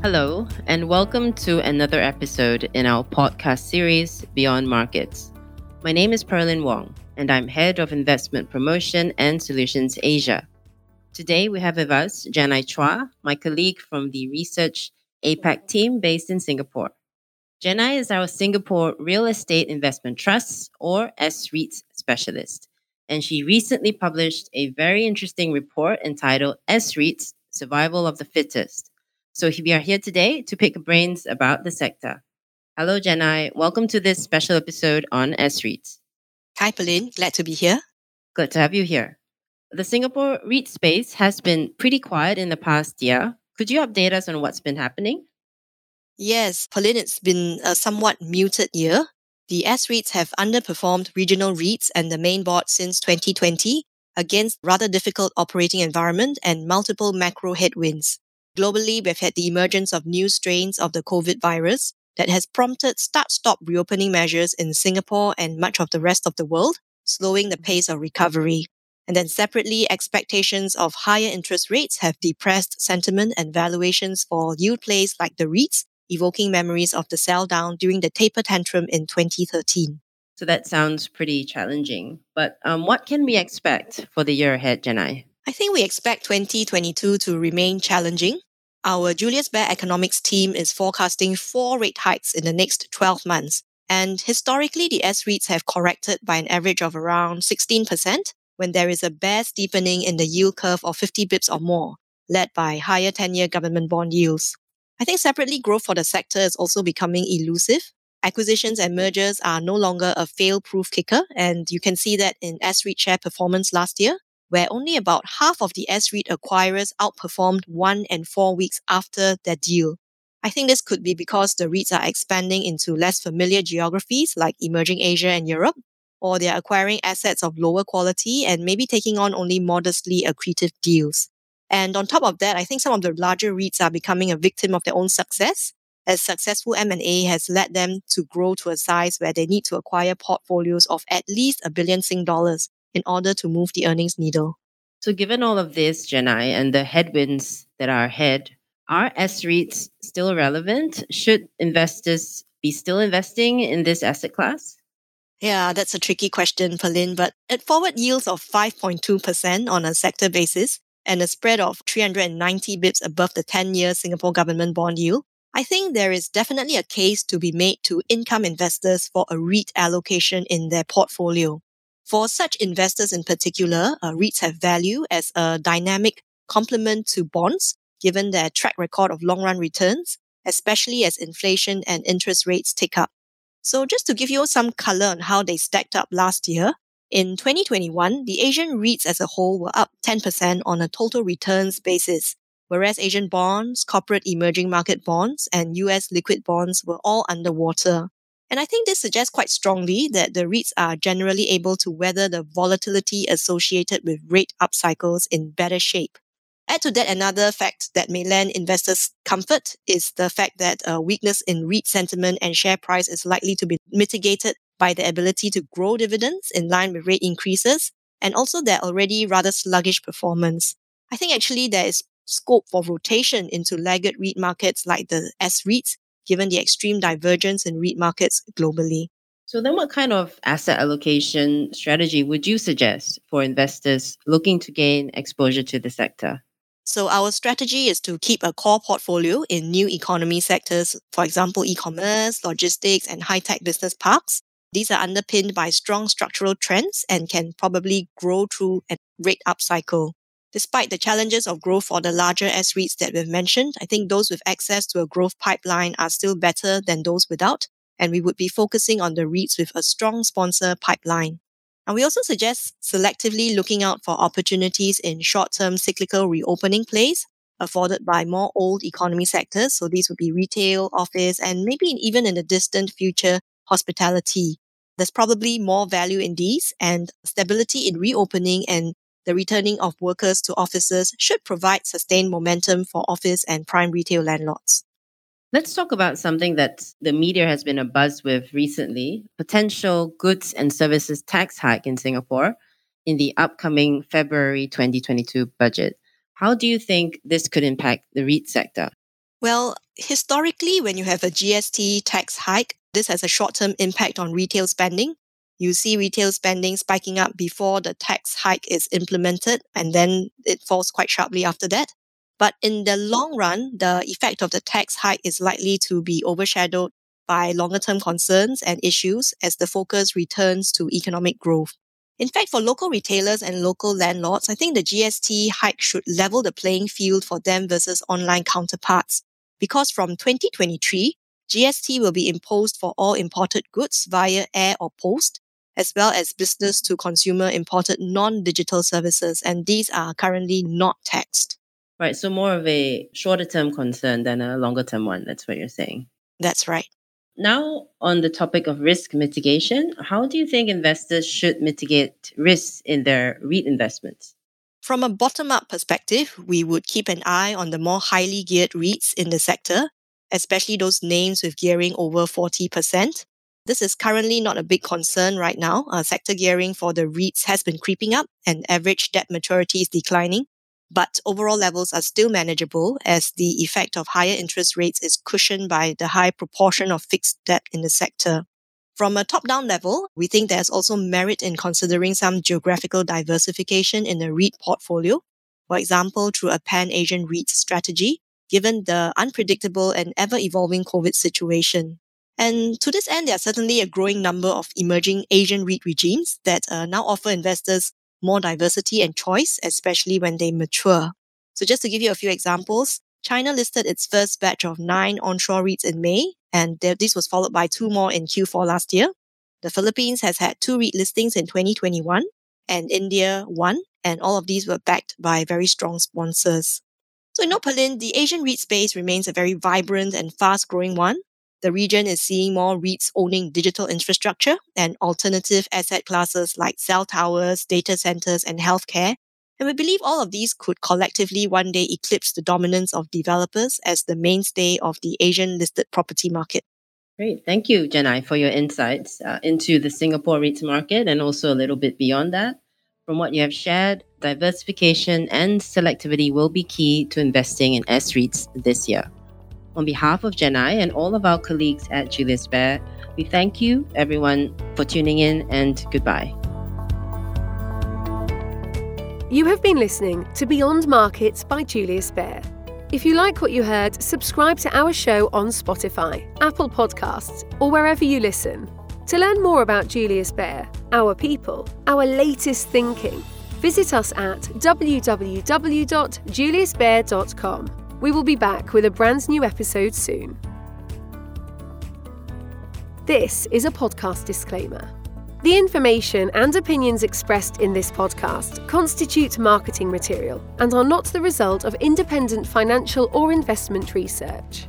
Hello, and welcome to another episode in our podcast series, Beyond Markets. My name is Pauline Wong, and I'm Head of Investment Promotion and Solutions Asia. Today, we have with us Janai Chua, my colleague from the Research APAC team based in Singapore. Janai is our Singapore Real Estate Investment Trust, or S-REITs specialist, and she recently published a very interesting report entitled S-REITs Survival of the Fittest so we are here today to pick brains about the sector. Hello, Janai. Welcome to this special episode on S-REITs. Hi, Pauline. Glad to be here. Good to have you here. The Singapore REIT space has been pretty quiet in the past year. Could you update us on what's been happening? Yes, Pauline, it's been a somewhat muted year. The S-REITs have underperformed regional REITs and the main board since 2020 against rather difficult operating environment and multiple macro headwinds. Globally, we've had the emergence of new strains of the COVID virus that has prompted start stop reopening measures in Singapore and much of the rest of the world, slowing the pace of recovery. And then separately, expectations of higher interest rates have depressed sentiment and valuations for yield plays like the REITs, evoking memories of the sell down during the taper tantrum in 2013. So that sounds pretty challenging. But um, what can we expect for the year ahead, Janai? I think we expect 2022 to remain challenging. Our Julius Baer economics team is forecasting four rate hikes in the next 12 months. And historically, the S REITs have corrected by an average of around 16% when there is a bear steepening in the yield curve of 50 bips or more, led by higher 10 year government bond yields. I think separately, growth for the sector is also becoming elusive. Acquisitions and mergers are no longer a fail proof kicker, and you can see that in S REIT share performance last year where only about half of the S-REIT acquirers outperformed one and four weeks after their deal. I think this could be because the REITs are expanding into less familiar geographies like emerging Asia and Europe, or they're acquiring assets of lower quality and maybe taking on only modestly accretive deals. And on top of that, I think some of the larger REITs are becoming a victim of their own success, as successful M&A has led them to grow to a size where they need to acquire portfolios of at least a billion Sing dollars in order to move the earnings needle. So, given all of this, Janai, and the headwinds that are ahead, are S REITs still relevant? Should investors be still investing in this asset class? Yeah, that's a tricky question, Pauline. But at forward yields of 5.2% on a sector basis and a spread of 390 bips above the 10 year Singapore government bond yield, I think there is definitely a case to be made to income investors for a REIT allocation in their portfolio. For such investors in particular, uh, REITs have value as a dynamic complement to bonds, given their track record of long run returns, especially as inflation and interest rates tick up. So just to give you some color on how they stacked up last year, in 2021, the Asian REITs as a whole were up 10% on a total returns basis, whereas Asian bonds, corporate emerging market bonds, and US liquid bonds were all underwater. And I think this suggests quite strongly that the REITs are generally able to weather the volatility associated with rate up cycles in better shape. Add to that another fact that may lend investors comfort is the fact that a weakness in REIT sentiment and share price is likely to be mitigated by the ability to grow dividends in line with rate increases and also their already rather sluggish performance. I think actually there is scope for rotation into laggard REIT markets like the S REITs given the extreme divergence in REIT markets globally. So, then what kind of asset allocation strategy would you suggest for investors looking to gain exposure to the sector? So, our strategy is to keep a core portfolio in new economy sectors, for example, e commerce, logistics, and high tech business parks. These are underpinned by strong structural trends and can probably grow through a rate up cycle. Despite the challenges of growth for the larger S REITs that we've mentioned, I think those with access to a growth pipeline are still better than those without, and we would be focusing on the REITs with a strong sponsor pipeline. And we also suggest selectively looking out for opportunities in short-term cyclical reopening plays afforded by more old economy sectors. So these would be retail, office, and maybe even in the distant future, hospitality. There's probably more value in these and stability in reopening and the returning of workers to offices should provide sustained momentum for office and prime retail landlords. Let's talk about something that the media has been abuzz with recently potential goods and services tax hike in Singapore in the upcoming February 2022 budget. How do you think this could impact the REIT sector? Well, historically, when you have a GST tax hike, this has a short term impact on retail spending. You see retail spending spiking up before the tax hike is implemented, and then it falls quite sharply after that. But in the long run, the effect of the tax hike is likely to be overshadowed by longer term concerns and issues as the focus returns to economic growth. In fact, for local retailers and local landlords, I think the GST hike should level the playing field for them versus online counterparts. Because from 2023, GST will be imposed for all imported goods via air or post, as well as business to consumer imported non-digital services, and these are currently not taxed. Right. So more of a shorter term concern than a longer term one. That's what you're saying. That's right. Now, on the topic of risk mitigation, how do you think investors should mitigate risks in their REIT investments? From a bottom up perspective, we would keep an eye on the more highly geared REITs in the sector, especially those names with gearing over 40%. This is currently not a big concern right now. Uh, sector gearing for the REITs has been creeping up and average debt maturity is declining but overall levels are still manageable as the effect of higher interest rates is cushioned by the high proportion of fixed debt in the sector. From a top down level, we think there's also merit in considering some geographical diversification in the REIT portfolio. For example, through a pan Asian REIT strategy, given the unpredictable and ever evolving COVID situation. And to this end, there are certainly a growing number of emerging Asian REIT regimes that uh, now offer investors more diversity and choice, especially when they mature. So just to give you a few examples, China listed its first batch of nine onshore REITs in May, and this was followed by two more in Q4 last year. The Philippines has had two REIT listings in 2021, and India one, and all of these were backed by very strong sponsors. So in Opalin, the Asian REIT space remains a very vibrant and fast growing one, the region is seeing more REITs owning digital infrastructure and alternative asset classes like cell towers, data centers, and healthcare. And we believe all of these could collectively one day eclipse the dominance of developers as the mainstay of the Asian listed property market. Great. Thank you, Jenai, for your insights uh, into the Singapore REITs market and also a little bit beyond that. From what you have shared, diversification and selectivity will be key to investing in S REITs this year. On behalf of Jenai and all of our colleagues at Julius Baer, we thank you, everyone, for tuning in and goodbye. You have been listening to Beyond Markets by Julius Baer. If you like what you heard, subscribe to our show on Spotify, Apple Podcasts, or wherever you listen. To learn more about Julius Baer, our people, our latest thinking, visit us at www.juliusbaer.com. We will be back with a brand new episode soon. This is a podcast disclaimer. The information and opinions expressed in this podcast constitute marketing material and are not the result of independent financial or investment research.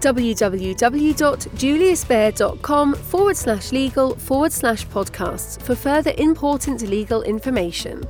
www.juliusbaer.com forward slash legal forward slash podcasts for further important legal information.